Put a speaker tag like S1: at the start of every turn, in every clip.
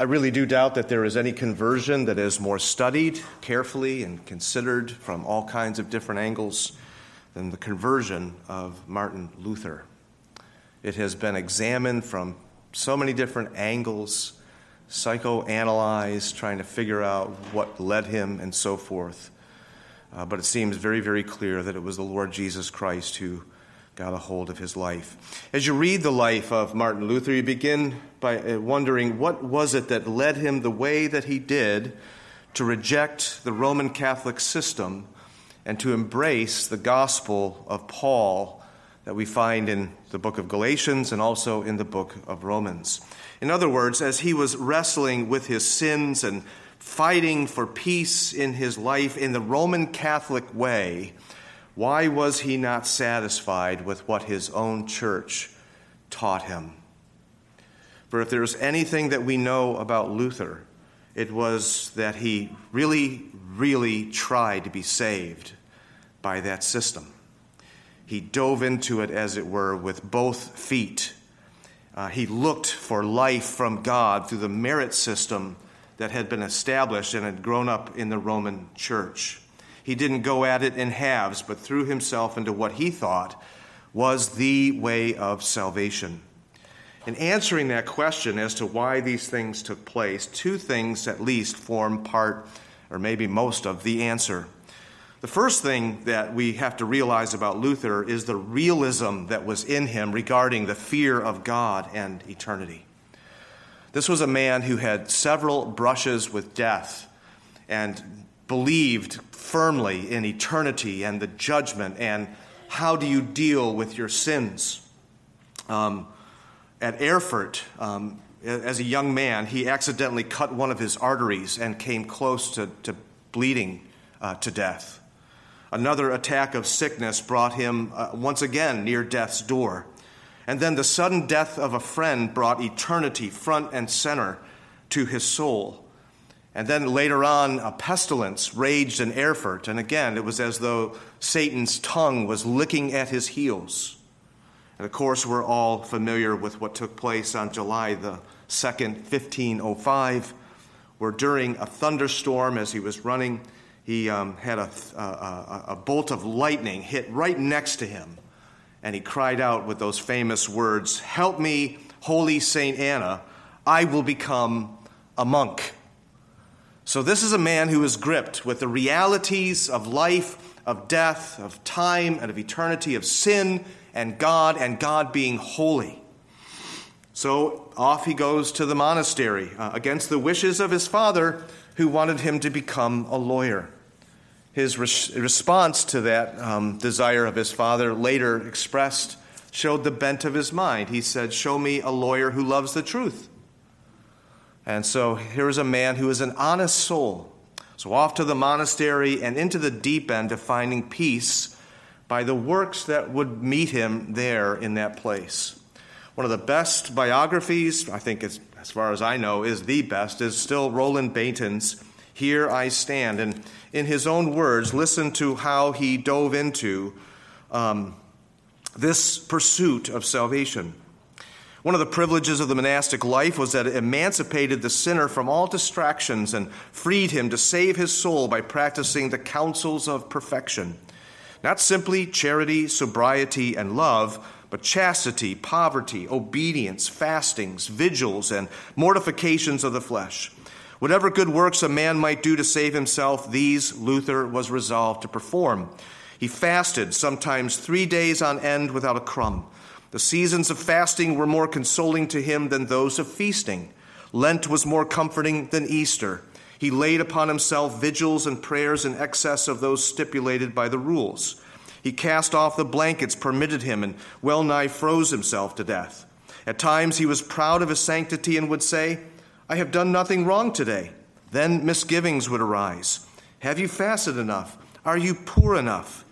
S1: I really do doubt that there is any conversion that is more studied carefully and considered from all kinds of different angles than the conversion of Martin Luther. It has been examined from so many different angles, psychoanalyzed, trying to figure out what led him and so forth. Uh, but it seems very, very clear that it was the Lord Jesus Christ who got a hold of his life. As you read the life of Martin Luther, you begin by uh, wondering what was it that led him the way that he did to reject the Roman Catholic system and to embrace the gospel of Paul that we find in the book of Galatians and also in the book of Romans. In other words, as he was wrestling with his sins and fighting for peace in his life in the Roman Catholic way, why was he not satisfied with what his own church taught him? For if there's anything that we know about Luther, it was that he really, really tried to be saved by that system. He dove into it, as it were, with both feet. Uh, he looked for life from God through the merit system that had been established and had grown up in the Roman church. He didn't go at it in halves, but threw himself into what he thought was the way of salvation. In answering that question as to why these things took place, two things at least form part, or maybe most of, the answer. The first thing that we have to realize about Luther is the realism that was in him regarding the fear of God and eternity. This was a man who had several brushes with death and believed firmly in eternity and the judgment and how do you deal with your sins. Um, at Erfurt, um, as a young man, he accidentally cut one of his arteries and came close to, to bleeding uh, to death. Another attack of sickness brought him uh, once again near death's door. And then the sudden death of a friend brought eternity front and center to his soul. And then later on, a pestilence raged in Erfurt. And again, it was as though Satan's tongue was licking at his heels. And of course, we're all familiar with what took place on July the 2nd, 1505, where during a thunderstorm, as he was running, he um, had a, a, a bolt of lightning hit right next to him. And he cried out with those famous words Help me, Holy Saint Anna, I will become a monk. So, this is a man who is gripped with the realities of life, of death, of time, and of eternity, of sin and God, and God being holy. So, off he goes to the monastery uh, against the wishes of his father, who wanted him to become a lawyer. His res- response to that um, desire of his father, later expressed, showed the bent of his mind. He said, Show me a lawyer who loves the truth. And so here is a man who is an honest soul. So off to the monastery and into the deep end of finding peace by the works that would meet him there in that place. One of the best biographies, I think as, far as I know, is the best, is still Roland Bainton's Here I Stand. And in his own words, listen to how he dove into um, this pursuit of salvation. One of the privileges of the monastic life was that it emancipated the sinner from all distractions and freed him to save his soul by practicing the counsels of perfection. Not simply charity, sobriety, and love, but chastity, poverty, obedience, fastings, vigils, and mortifications of the flesh. Whatever good works a man might do to save himself, these Luther was resolved to perform. He fasted, sometimes three days on end without a crumb. The seasons of fasting were more consoling to him than those of feasting. Lent was more comforting than Easter. He laid upon himself vigils and prayers in excess of those stipulated by the rules. He cast off the blankets permitted him and well nigh froze himself to death. At times he was proud of his sanctity and would say, I have done nothing wrong today. Then misgivings would arise. Have you fasted enough? Are you poor enough?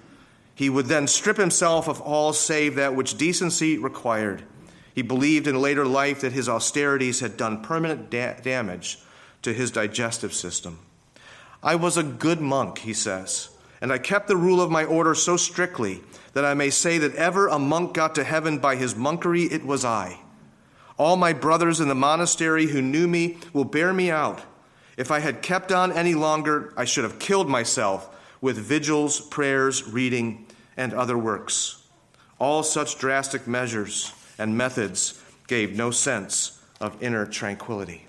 S1: He would then strip himself of all save that which decency required. He believed in later life that his austerities had done permanent da- damage to his digestive system. I was a good monk, he says, and I kept the rule of my order so strictly that I may say that ever a monk got to heaven by his monkery, it was I. All my brothers in the monastery who knew me will bear me out. If I had kept on any longer, I should have killed myself with vigils, prayers, reading, and other works. All such drastic measures and methods gave no sense of inner tranquility.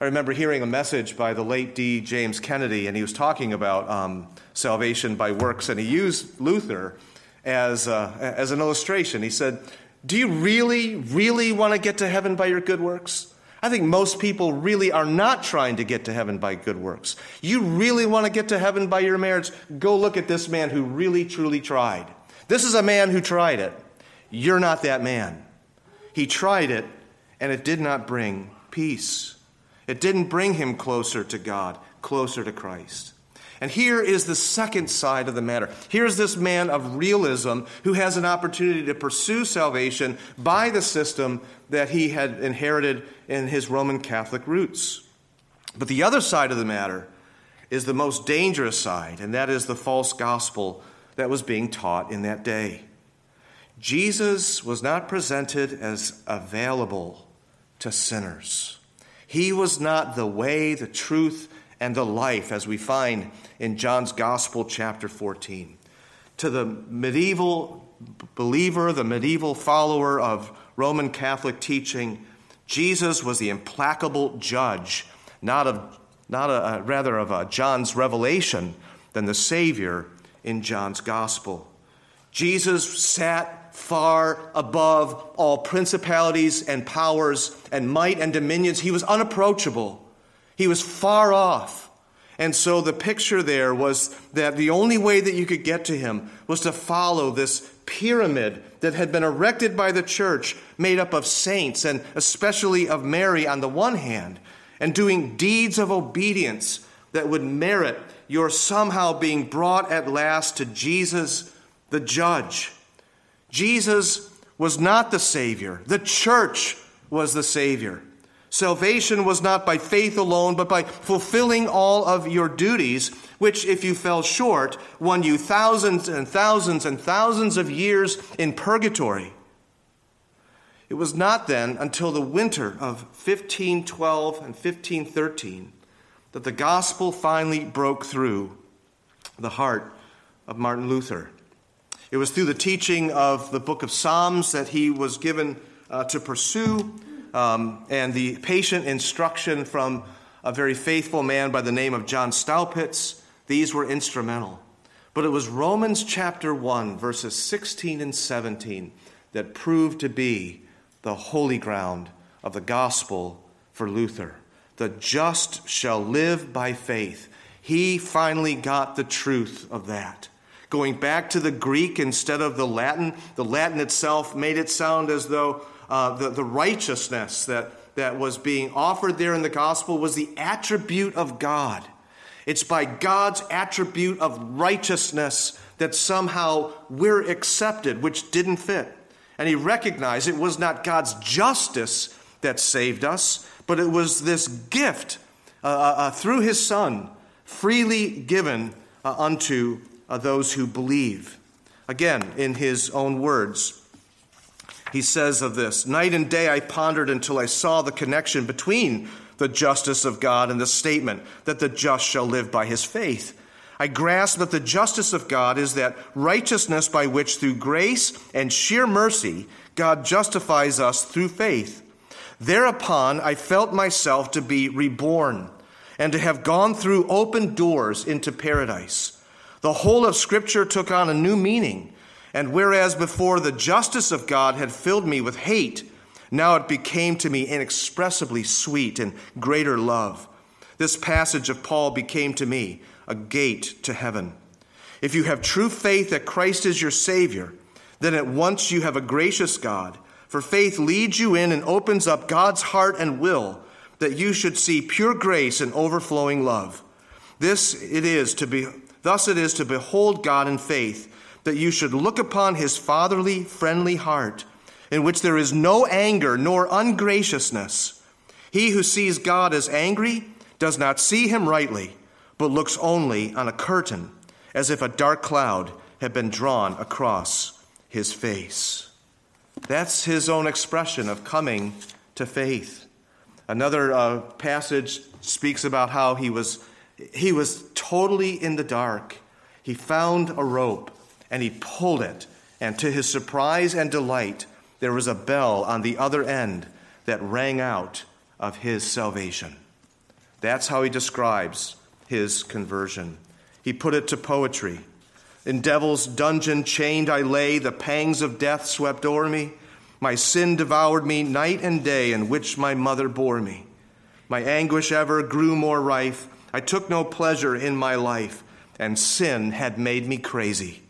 S1: I remember hearing a message by the late D. James Kennedy, and he was talking about um, salvation by works, and he used Luther as, uh, as an illustration. He said, Do you really, really want to get to heaven by your good works? I think most people really are not trying to get to heaven by good works. You really want to get to heaven by your marriage? Go look at this man who really, truly tried. This is a man who tried it. You're not that man. He tried it, and it did not bring peace. It didn't bring him closer to God, closer to Christ. And here is the second side of the matter. Here's this man of realism who has an opportunity to pursue salvation by the system that he had inherited in his Roman Catholic roots. But the other side of the matter is the most dangerous side, and that is the false gospel that was being taught in that day. Jesus was not presented as available to sinners. He was not the way, the truth, and the life, as we find in John's Gospel, chapter 14. To the medieval believer, the medieval follower of Roman Catholic teaching, Jesus was the implacable judge, not of not a, rather of a John's revelation than the Savior in John's Gospel. Jesus sat far above all principalities and powers and might and dominions. He was unapproachable. He was far off. And so the picture there was that the only way that you could get to him was to follow this pyramid that had been erected by the church, made up of saints and especially of Mary on the one hand, and doing deeds of obedience that would merit your somehow being brought at last to Jesus, the judge. Jesus was not the Savior, the church was the Savior. Salvation was not by faith alone, but by fulfilling all of your duties, which, if you fell short, won you thousands and thousands and thousands of years in purgatory. It was not then until the winter of 1512 and 1513 that the gospel finally broke through the heart of Martin Luther. It was through the teaching of the book of Psalms that he was given uh, to pursue um, and the patient instruction from a very faithful man by the name of John Staupitz, these were instrumental. But it was Romans chapter 1, verses 16 and 17, that proved to be the holy ground of the gospel for Luther. The just shall live by faith. He finally got the truth of that. Going back to the Greek instead of the Latin, the Latin itself made it sound as though uh, the, the righteousness that, that was being offered there in the gospel was the attribute of God. It's by God's attribute of righteousness that somehow we're accepted, which didn't fit. And he recognized it was not God's justice that saved us, but it was this gift uh, uh, uh through his Son, freely given uh, unto uh, those who believe. Again, in his own words, he says of this Night and day I pondered until I saw the connection between the justice of God and the statement that the just shall live by his faith. I grasped that the justice of God is that righteousness by which, through grace and sheer mercy, God justifies us through faith. Thereupon I felt myself to be reborn and to have gone through open doors into paradise. The whole of Scripture took on a new meaning and whereas before the justice of God had filled me with hate, now it became to me inexpressibly sweet and greater love. This passage of Paul became to me a gate to heaven. If you have true faith that Christ is your Savior, then at once you have a gracious God, for faith leads you in and opens up God's heart and will that you should see pure grace and overflowing love. This it is to be thus it is to behold God in faith that you should look upon his fatherly, friendly heart, in which there is no anger nor ungraciousness. He who sees God as angry does not see him rightly, but looks only on a curtain, as if a dark cloud had been drawn across his face. That's his own expression of coming to faith. Another uh, passage speaks about how he was, he was totally in the dark. He found a rope and he pulled it, and to his surprise and delight, there was a bell on the other end that rang out of his salvation. That's how he describes his conversion. He put it to poetry. In devil's dungeon chained I lay, the pangs of death swept o'er me. My sin devoured me night and day, in which my mother bore me. My anguish ever grew more rife. I took no pleasure in my life, and sin had made me crazy.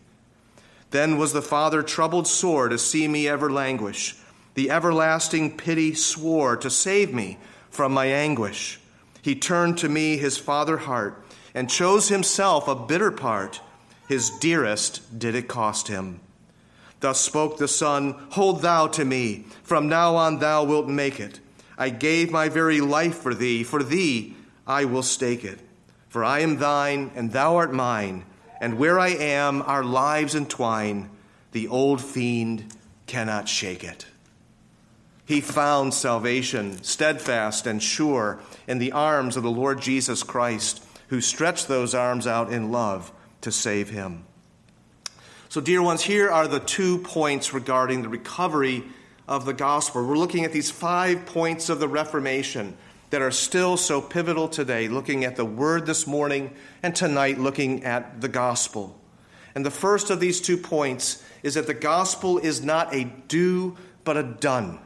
S1: Then was the Father troubled sore to see me ever languish. The everlasting pity swore to save me from my anguish. He turned to me his father heart and chose himself a bitter part. His dearest did it cost him. Thus spoke the Son Hold thou to me, from now on thou wilt make it. I gave my very life for thee, for thee I will stake it. For I am thine, and thou art mine and where I am, our lives entwine. The old fiend cannot shake it. He found salvation, steadfast and sure, in the arms of the Lord Jesus Christ, who stretched those arms out in love to save him. So, dear ones, here are the two points regarding the recovery of the gospel. We're looking at these five points of the Reformation that are still so pivotal today, looking at the Word this morning and tonight looking at the gospel. And the first of these two points is that the gospel is not a do, but a done.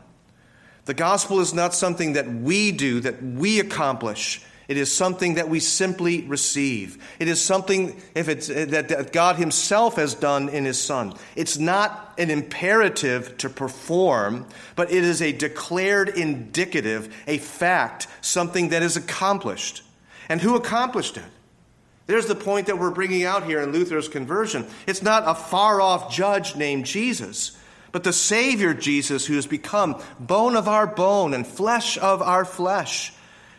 S1: The gospel is not something that we do, that we accomplish. It is something that we simply receive. It is something if it's, eh, that God Himself has done in His Son. It's not an imperative to perform, but it is a declared indicative, a fact, something that is accomplished. And who accomplished it? There's the point that we're bringing out here in Luther's conversion. It's not a far off judge named Jesus, but the Savior Jesus who has become bone of our bone and flesh of our flesh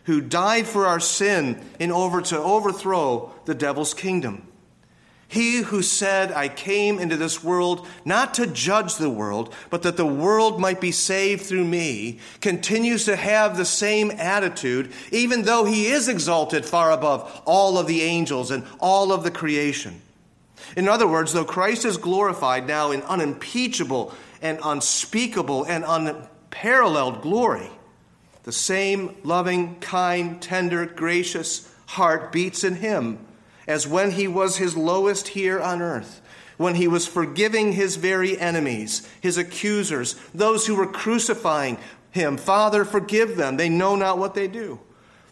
S1: who died for our sin in order to overthrow the devil's kingdom. He who said, I came into this world not to judge the world, but that the world might be saved through me, continues to have the same attitude, even though he is exalted far above all of the angels and all of the creation. In other words, though Christ is glorified now in unimpeachable and unspeakable and unparalleled glory, the same loving, kind, tender, gracious heart beats in him as when he was his lowest here on earth, when he was forgiving his very enemies, his accusers, those who were crucifying him. Father, forgive them. They know not what they do.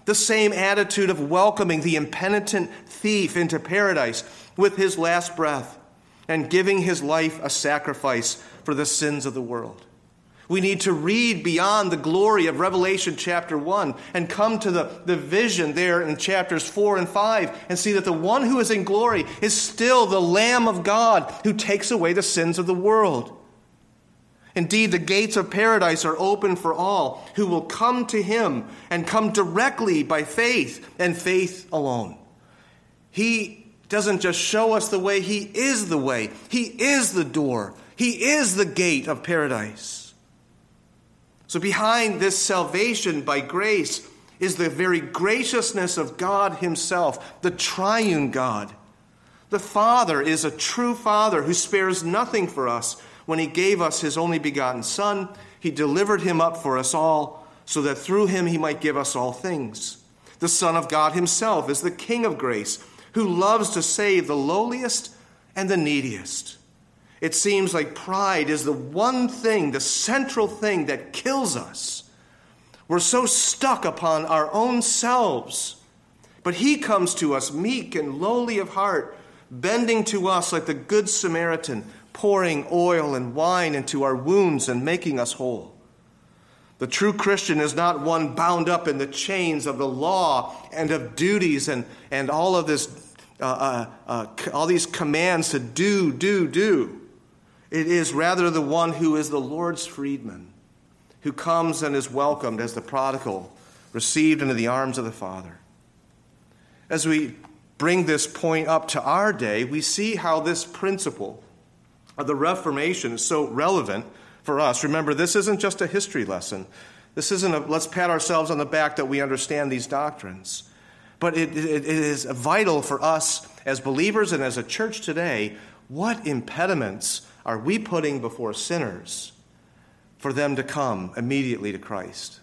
S1: The same attitude of welcoming the impenitent thief into paradise with his last breath and giving his life a sacrifice for the sins of the world. We need to read beyond the glory of Revelation chapter 1 and come to the, the vision there in chapters 4 and 5 and see that the one who is in glory is still the Lamb of God who takes away the sins of the world. Indeed, the gates of paradise are open for all who will come to him and come directly by faith and faith alone. He doesn't just show us the way, he is the way, he is the door, he is the gate of paradise. So, behind this salvation by grace is the very graciousness of God Himself, the triune God. The Father is a true Father who spares nothing for us. When He gave us His only begotten Son, He delivered Him up for us all, so that through Him He might give us all things. The Son of God Himself is the King of grace, who loves to save the lowliest and the neediest. It seems like pride is the one thing, the central thing that kills us. We're so stuck upon our own selves. But He comes to us meek and lowly of heart, bending to us like the Good Samaritan, pouring oil and wine into our wounds and making us whole. The true Christian is not one bound up in the chains of the law and of duties and, and all of this, uh, uh, uh, all these commands to do, do, do. It is rather the one who is the Lord's freedman, who comes and is welcomed as the prodigal, received into the arms of the Father. As we bring this point up to our day, we see how this principle of the Reformation is so relevant for us. Remember, this isn't just a history lesson. This isn't a let's pat ourselves on the back that we understand these doctrines. But it, it, it is vital for us as believers and as a church today. What impediments are we putting before sinners for them to come immediately to Christ?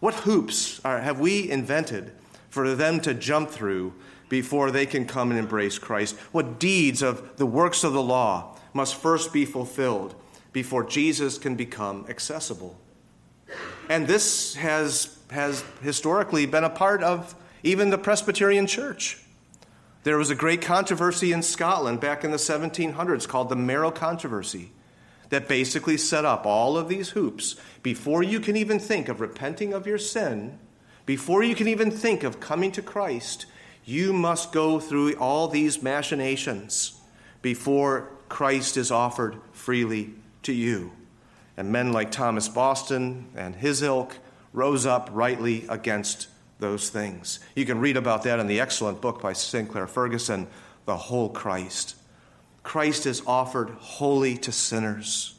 S1: What hoops are, have we invented for them to jump through before they can come and embrace Christ? What deeds of the works of the law must first be fulfilled before Jesus can become accessible? And this has, has historically been a part of even the Presbyterian Church. There was a great controversy in Scotland back in the 1700s called the Marrow Controversy that basically set up all of these hoops before you can even think of repenting of your sin, before you can even think of coming to Christ, you must go through all these machinations before Christ is offered freely to you. And men like Thomas Boston and his ilk rose up rightly against those things. You can read about that in the excellent book by Sinclair Ferguson, The Whole Christ. Christ is offered wholly to sinners,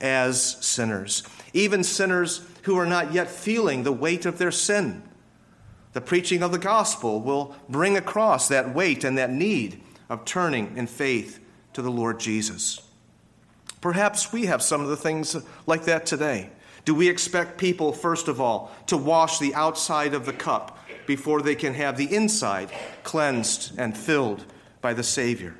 S1: as sinners, even sinners who are not yet feeling the weight of their sin. The preaching of the gospel will bring across that weight and that need of turning in faith to the Lord Jesus. Perhaps we have some of the things like that today. Do we expect people, first of all, to wash the outside of the cup before they can have the inside cleansed and filled by the Savior?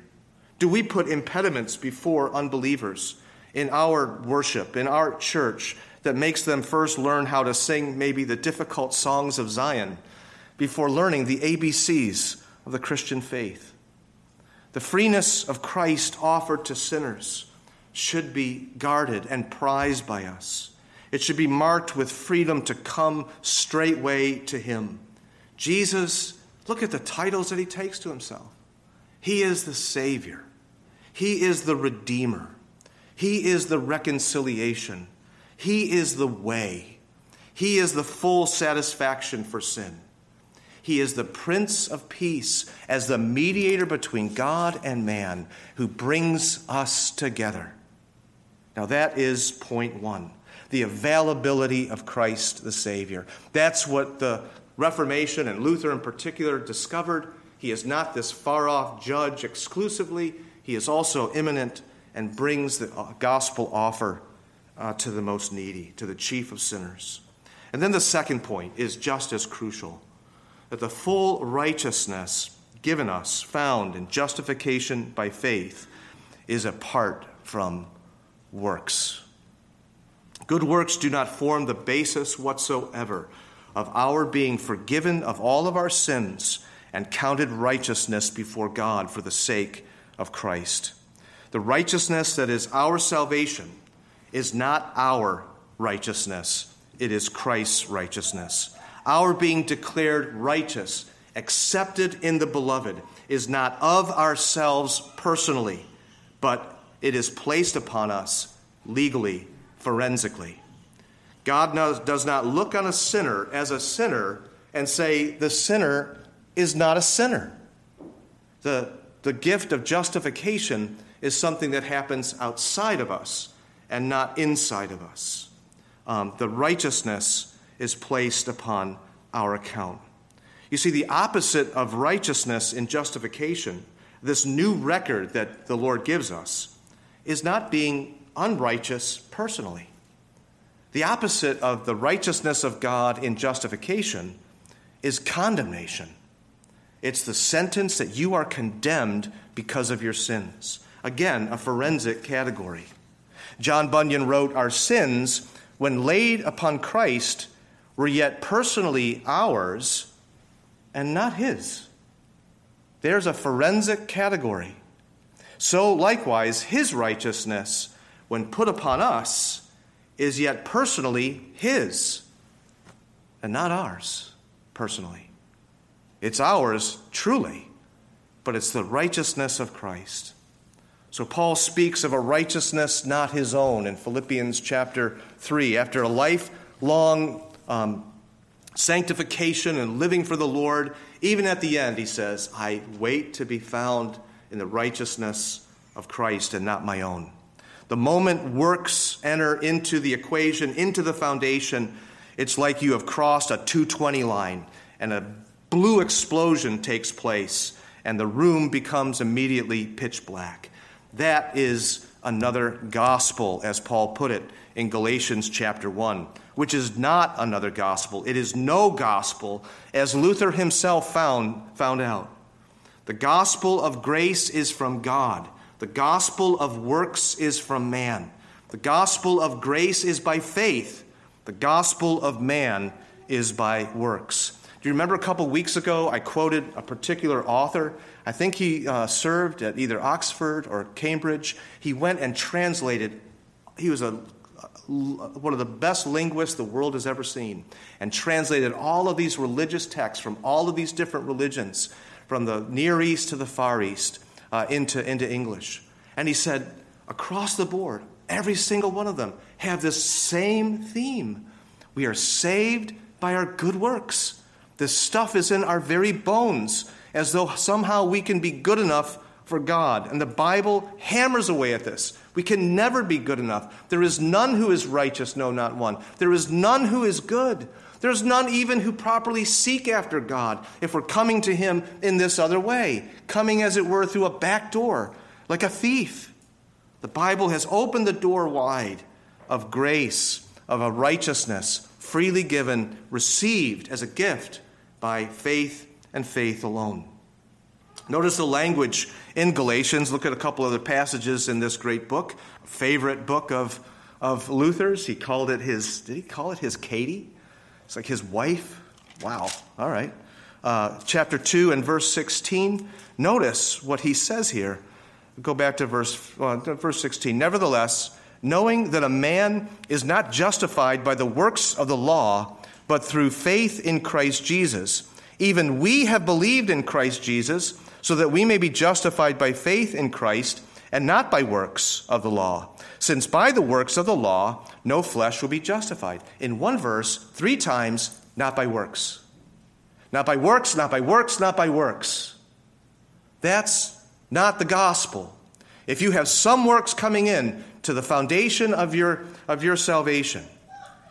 S1: Do we put impediments before unbelievers in our worship, in our church, that makes them first learn how to sing maybe the difficult songs of Zion before learning the ABCs of the Christian faith? The freeness of Christ offered to sinners should be guarded and prized by us. It should be marked with freedom to come straightway to Him. Jesus, look at the titles that He takes to Himself. He is the Savior. He is the Redeemer. He is the reconciliation. He is the way. He is the full satisfaction for sin. He is the Prince of Peace as the mediator between God and man who brings us together. Now, that is point one the availability of Christ the Savior. That's what the Reformation and Luther in particular discovered. He is not this far off judge exclusively, he is also immanent and brings the uh, gospel offer uh, to the most needy, to the chief of sinners. And then the second point is just as crucial that the full righteousness given us, found in justification by faith, is apart from works. Good works do not form the basis whatsoever of our being forgiven of all of our sins and counted righteousness before God for the sake of Christ. The righteousness that is our salvation is not our righteousness, it is Christ's righteousness. Our being declared righteous, accepted in the beloved, is not of ourselves personally, but it is placed upon us legally, forensically. God does not look on a sinner as a sinner and say the sinner is not a sinner. The the gift of justification is something that happens outside of us and not inside of us. Um, the righteousness is placed upon our account. You see, the opposite of righteousness in justification, this new record that the Lord gives us, is not being unrighteous personally. The opposite of the righteousness of God in justification is condemnation. It's the sentence that you are condemned because of your sins. Again, a forensic category. John Bunyan wrote, Our sins, when laid upon Christ, were yet personally ours and not his. There's a forensic category. So, likewise, his righteousness, when put upon us, is yet personally his and not ours personally. It's ours, truly, but it's the righteousness of Christ. So Paul speaks of a righteousness not his own in Philippians chapter 3. After a lifelong um, sanctification and living for the Lord, even at the end, he says, I wait to be found in the righteousness of Christ and not my own. The moment works enter into the equation, into the foundation, it's like you have crossed a 220 line and a blue explosion takes place and the room becomes immediately pitch black. That is another gospel, as Paul put it in Galatians chapter 1, which is not another gospel. It is no gospel, as Luther himself found, found out. The gospel of grace is from God, the gospel of works is from man. The gospel of grace is by faith, the gospel of man is by works. Do you remember a couple weeks ago I quoted a particular author? I think he uh, served at either Oxford or Cambridge. He went and translated, he was a, one of the best linguists the world has ever seen, and translated all of these religious texts from all of these different religions, from the Near East to the Far East, uh, into, into English. And he said, across the board, every single one of them have this same theme. We are saved by our good works. This stuff is in our very bones, as though somehow we can be good enough for God. And the Bible hammers away at this. We can never be good enough. There is none who is righteous, no, not one. There is none who is good. There's none even who properly seek after God if we're coming to Him in this other way, coming as it were through a back door, like a thief. The Bible has opened the door wide of grace, of a righteousness freely given, received as a gift by faith and faith alone. Notice the language in Galatians. Look at a couple other passages in this great book, favorite book of, of Luther's. He called it his, did he call it his Katie? It's like his wife. Wow. All right. Uh, chapter 2 and verse 16. Notice what he says here. Go back to verse, uh, verse 16. Nevertheless, knowing that a man is not justified by the works of the law, but through faith in Christ Jesus. Even we have believed in Christ Jesus, so that we may be justified by faith in Christ and not by works of the law. Since by the works of the law, no flesh will be justified. In one verse, three times, not by works. Not by works, not by works, not by works. That's not the gospel. If you have some works coming in to the foundation of your, of your salvation,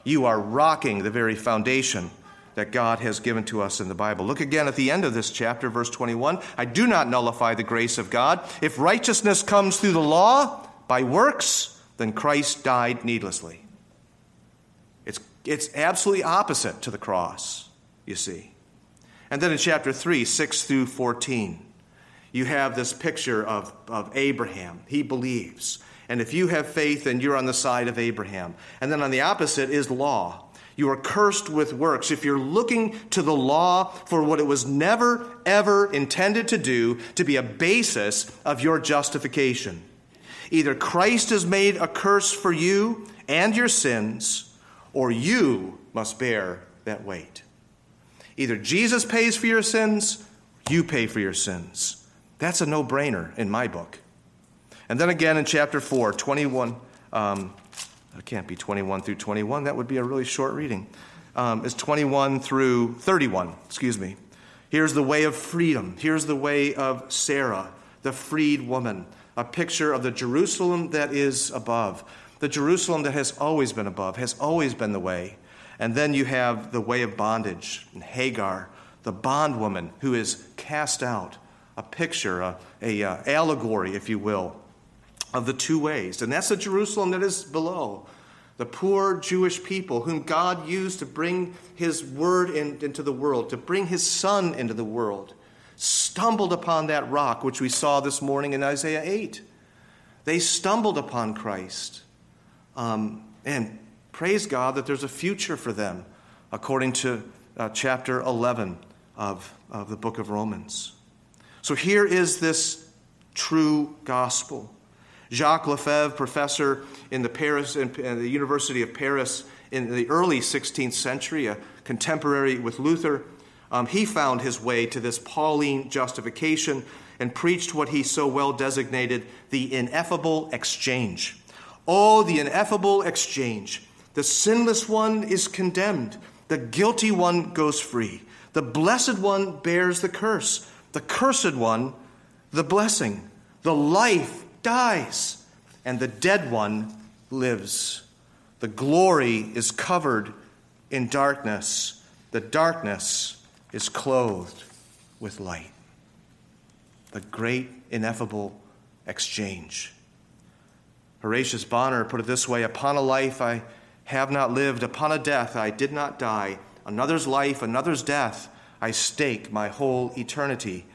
S1: you are rocking the very foundation that God has given to us in the Bible. Look again at the end of this chapter, verse 21. I do not nullify the grace of God. If righteousness comes through the law by works, then Christ died needlessly. It's, it's absolutely opposite to the cross, you see. And then in chapter 3, 6 through 14, you have this picture of, of Abraham. He believes. And if you have faith, then you're on the side of Abraham. And then on the opposite is law. You are cursed with works. If you're looking to the law for what it was never, ever intended to do, to be a basis of your justification, either Christ has made a curse for you and your sins, or you must bear that weight. Either Jesus pays for your sins, you pay for your sins. That's a no brainer in my book. And then again in chapter 4, 21, um, it can't be 21 through 21. That would be a really short reading. Um, it's 21 through 31, excuse me. Here's the way of freedom. Here's the way of Sarah, the freed woman, a picture of the Jerusalem that is above, the Jerusalem that has always been above, has always been the way. And then you have the way of bondage, and Hagar, the bondwoman who is cast out, a picture, a, a uh, allegory, if you will, of the two ways. And that's the Jerusalem that is below. The poor Jewish people whom God used to bring his word in, into the world, to bring his son into the world, stumbled upon that rock, which we saw this morning in Isaiah 8. They stumbled upon Christ. Um, and praise God that there's a future for them, according to uh, chapter 11 of, of the book of Romans. So here is this true gospel. Jacques Lefebvre, professor in the, Paris, in the University of Paris in the early 16th century, a contemporary with Luther, um, he found his way to this Pauline justification and preached what he so well designated the ineffable exchange. Oh, the ineffable exchange. The sinless one is condemned, the guilty one goes free. The blessed one bears the curse, the cursed one, the blessing. The life dies. and the dead one lives. The glory is covered in darkness, the darkness is clothed with light. The great, ineffable exchange. Horatius Bonar put it this way Upon a life I have not lived, upon a death I did not die. Another's life, another's death, I stake my whole eternity.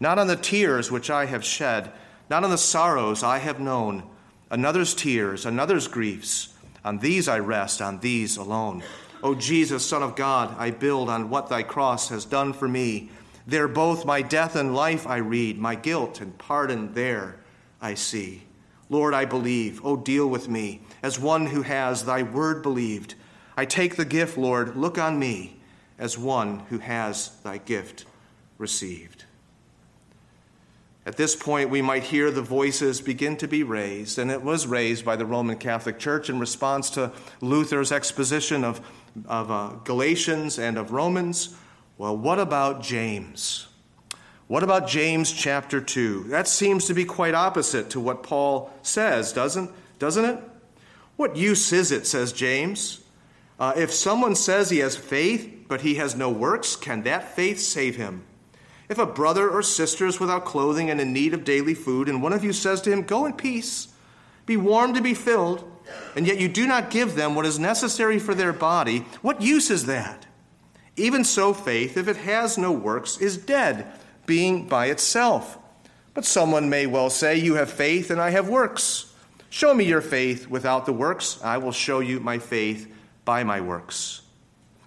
S1: Not on the tears which I have shed, not on the sorrows I have known, another's tears, another's griefs. On these I rest, on these alone. O Jesus, Son of God, I build on what thy cross has done for me. There both my death and life I read, my guilt and pardon there I see. Lord, I believe. Oh, deal with me as one who has thy word believed. I take the gift, Lord. Look on me as one who has thy gift received. At this point, we might hear the voices begin to be raised, and it was raised by the Roman Catholic Church in response to Luther's exposition of, of uh, Galatians and of Romans. Well, what about James? What about James chapter 2? That seems to be quite opposite to what Paul says, doesn't, doesn't it? What use is it, says James? Uh, if someone says he has faith, but he has no works, can that faith save him? If a brother or sister is without clothing and in need of daily food, and one of you says to him, Go in peace, be warm to be filled, and yet you do not give them what is necessary for their body, what use is that? Even so, faith, if it has no works, is dead being by itself. But someone may well say, You have faith and I have works. Show me your faith without the works. I will show you my faith by my works.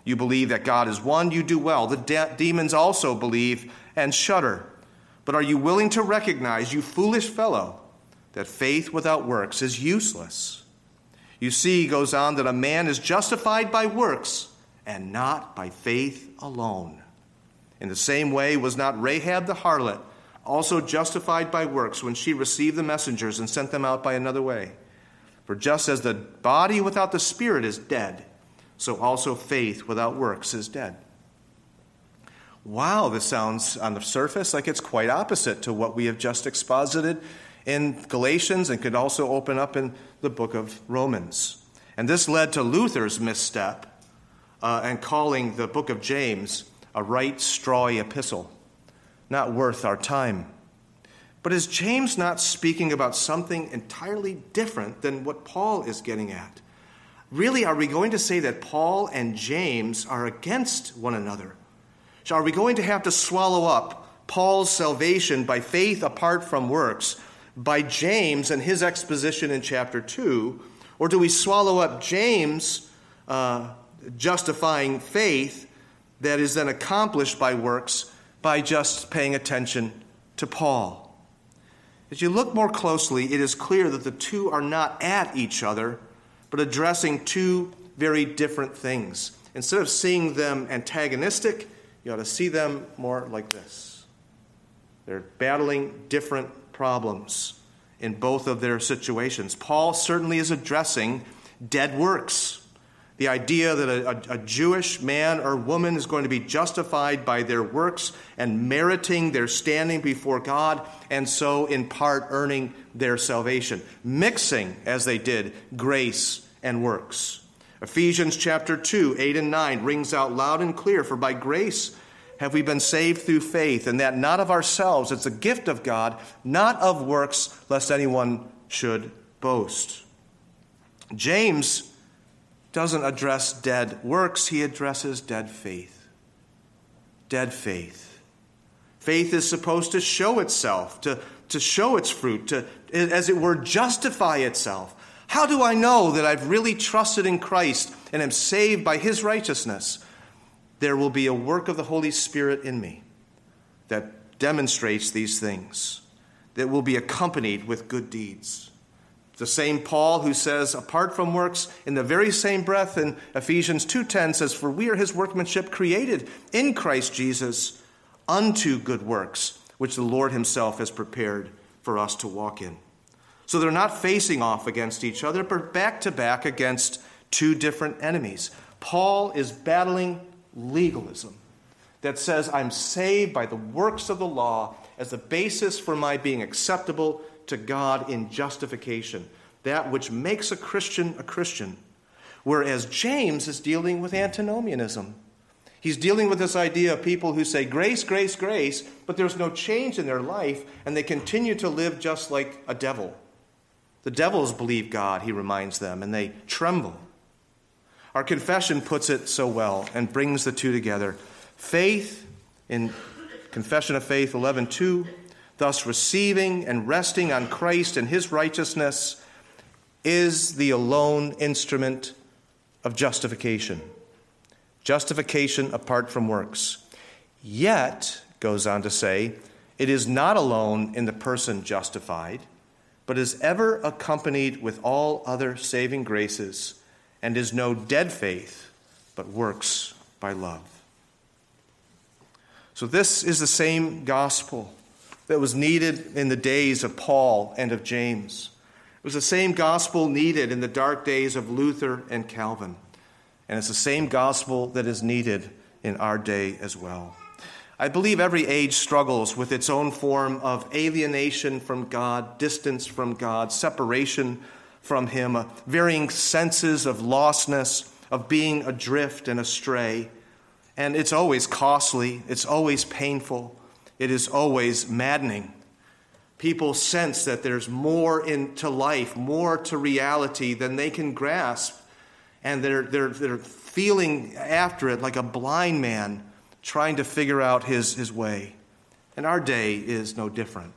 S1: You believe that God is one, you do well. The de- demons also believe and shudder. But are you willing to recognize, you foolish fellow, that faith without works is useless? You see, he goes on, that a man is justified by works and not by faith alone. In the same way, was not Rahab the harlot also justified by works when she received the messengers and sent them out by another way? For just as the body without the spirit is dead, so also faith without works is dead. Wow, this sounds on the surface like it's quite opposite to what we have just exposited in Galatians and could also open up in the book of Romans. And this led to Luther's misstep uh, and calling the book of James a right strawy epistle, not worth our time. But is James not speaking about something entirely different than what Paul is getting at? Really, are we going to say that Paul and James are against one another? So are we going to have to swallow up Paul's salvation by faith apart from works by James and his exposition in chapter 2? Or do we swallow up James uh, justifying faith that is then accomplished by works by just paying attention to Paul. As you look more closely, it is clear that the two are not at each other, but addressing two very different things. Instead of seeing them antagonistic, you ought to see them more like this. They're battling different problems in both of their situations. Paul certainly is addressing dead works. The idea that a, a, Jewish man or woman is going to be justified by their works and meriting their standing before God, and so in part earning their salvation, mixing, as they did, grace and works. Ephesians chapter 2, 8 and 9 rings out loud and clear For by grace have we been saved through faith, and that not of ourselves, it's a gift of God, not of works, lest anyone should boast. James doesn't address dead works, he addresses dead faith. Dead faith. Faith is supposed to show itself, to, to show its fruit, to, as it were, justify itself. How do I know that I've really trusted in Christ and am saved by his righteousness? There will be a work of the Holy Spirit in me that demonstrates these things, that will be accompanied with good deeds. The same Paul who says, apart from works, in the very same breath in Ephesians 2.10 says, For we are his workmanship created in Christ Jesus unto good works, which the Lord himself has prepared for us to walk in. So they're not facing off against each other, but back to back against two different enemies. Paul is battling legalism that says, I'm saved by the works of the law as the basis for my being acceptable to God in justification. that which makes a Christian a Christian. Whereas James is dealing with antinomianism. He's dealing with this idea of people who say grace, grace, grace, but there's no change in their life, and they continue to live just like a devil. The devils believe God, he reminds them, and they tremble. Our confession puts it so well and brings the two together. Faith in Confession of Faith 11:2, thus receiving and resting on Christ and his righteousness is the alone instrument of justification. Justification apart from works. Yet, goes on to say, it is not alone in the person justified, but is ever accompanied with all other saving graces, and is no dead faith, but works by love. So, this is the same gospel that was needed in the days of Paul and of James. It was the same gospel needed in the dark days of Luther and Calvin. And it's the same gospel that is needed in our day as well. I believe every age struggles with its own form of alienation from God, distance from God, separation from Him, uh, varying senses of lostness, of being adrift and astray. And it's always costly, it's always painful, it is always maddening people sense that there's more into life, more to reality than they can grasp. And they're, they're, they're feeling after it like a blind man trying to figure out his, his way. And our day is no different.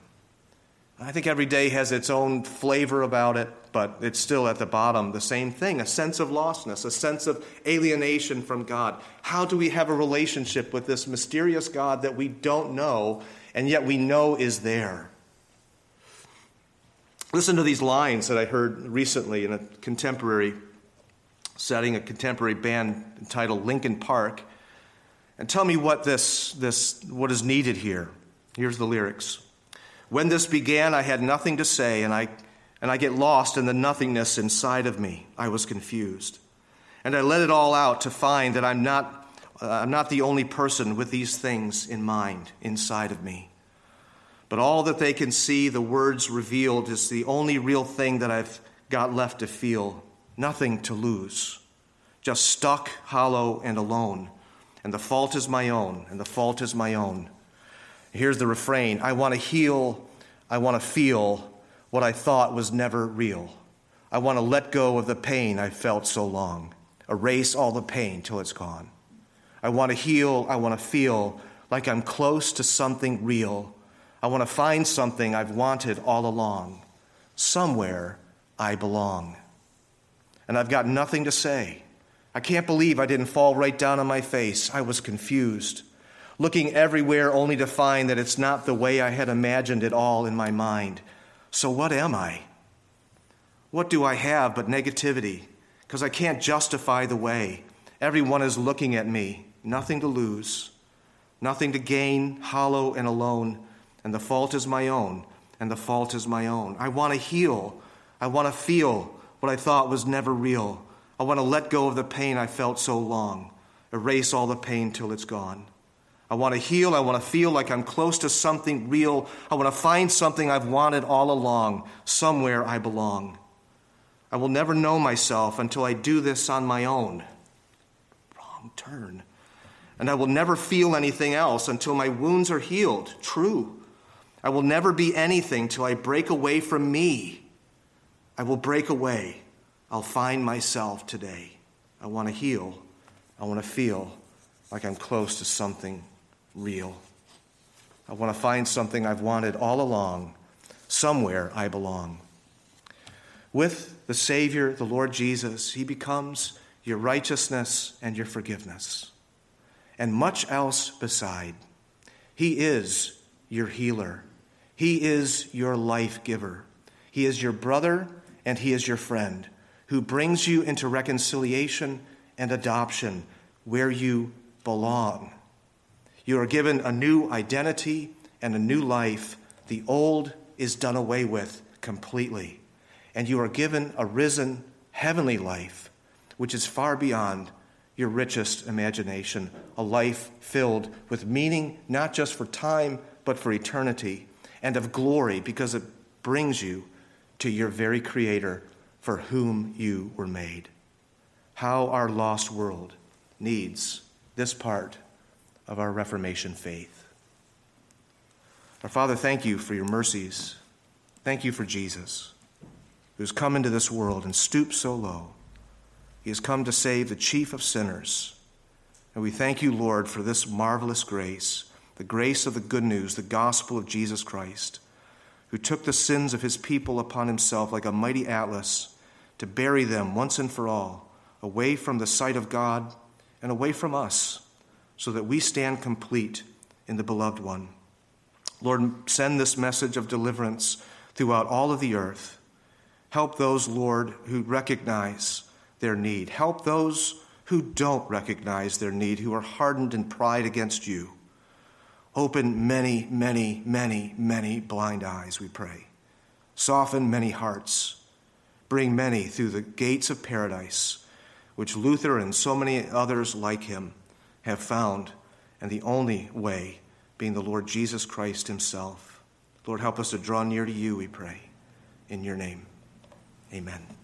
S1: I think every day has its own flavor about it, but it's still at the bottom the same thing a sense of lostness, a sense of alienation from God. How do we have a relationship with this mysterious God that we don't know and yet we know is there? Listen to these lines that I heard recently in a contemporary setting, a contemporary band entitled Linkin Park, and tell me what this, this what is needed here. Here's the lyrics. When this began, I had nothing to say, and I and I get lost in the nothingness inside of me. I was confused. And I let it all out to find that I'm not, uh, I'm not the only person with these things in mind inside of me. But all that they can see, the words revealed, is the only real thing that I've got left to feel. Nothing to lose. Just stuck, hollow, and alone. And the fault is my own, and the fault is my own. Here's the refrain I want to heal, I want to feel what I thought was never real. I want to let go of the pain I felt so long, erase all the pain till it's gone. I want to heal, I want to feel like I'm close to something real I want to find something I've wanted all along. Somewhere I belong. And I've got nothing to say. I can't believe I didn't fall right down on my face. I was confused, looking everywhere only to find that it's not the way I had imagined it all in my mind. So, what am I? What do I have but negativity? Because I can't justify the way. Everyone is looking at me. Nothing to lose, nothing to gain, hollow and alone and the fault is my own, and the fault is my own. I want to heal. I want to feel what I thought was never real. I want to let go of the pain I felt so long, erase all the pain till it's gone. I want to heal. I want to feel like I'm close to something real. I want to find something I've wanted all along, somewhere I belong. I will never know myself until I do this on my own. Wrong turn. And I will never feel anything else until my wounds are healed. True. I will never be anything till I break away from me. I will break away. I'll find myself today. I want to heal. I want to feel like I'm close to something real. I want to find something I've wanted all along. Somewhere I belong. With the Savior, the Lord Jesus, He becomes your righteousness and your forgiveness, and much else beside. He is your healer. He is your life giver. He is your brother and He is your friend who brings you into reconciliation and adoption where you belong. You are given a new identity and a new life. The old is done away with completely. And you are given a risen heavenly life, which is far beyond your richest imagination, a life filled with meaning not just for time, but for eternity and of glory because it brings you to your very Creator for whom you were made. How our lost world needs this part of our Reformation faith. Our Father, thank you for your mercies. Thank you for Jesus, who's come into this world and stooped so low. He has come to save the chief of sinners. And we thank you, Lord, for this marvelous grace, the grace of the good news, the gospel of Jesus Christ, who took the sins of his people upon himself like a mighty atlas to bury them once and for all away from the sight of God and away from us, so that we stand complete in the beloved one. Lord, send this message of deliverance throughout all of the earth. Help those, Lord, who recognize their need. Help those who don't recognize their need, who are hardened in pride against you. Open many, many, many, many blind eyes, we pray. Soften many hearts. Bring many through the gates of paradise, which Luther and so many others like him have found, and the only way being the Lord Jesus Christ Himself. Lord, help us to draw near to you, we pray. In your name, amen.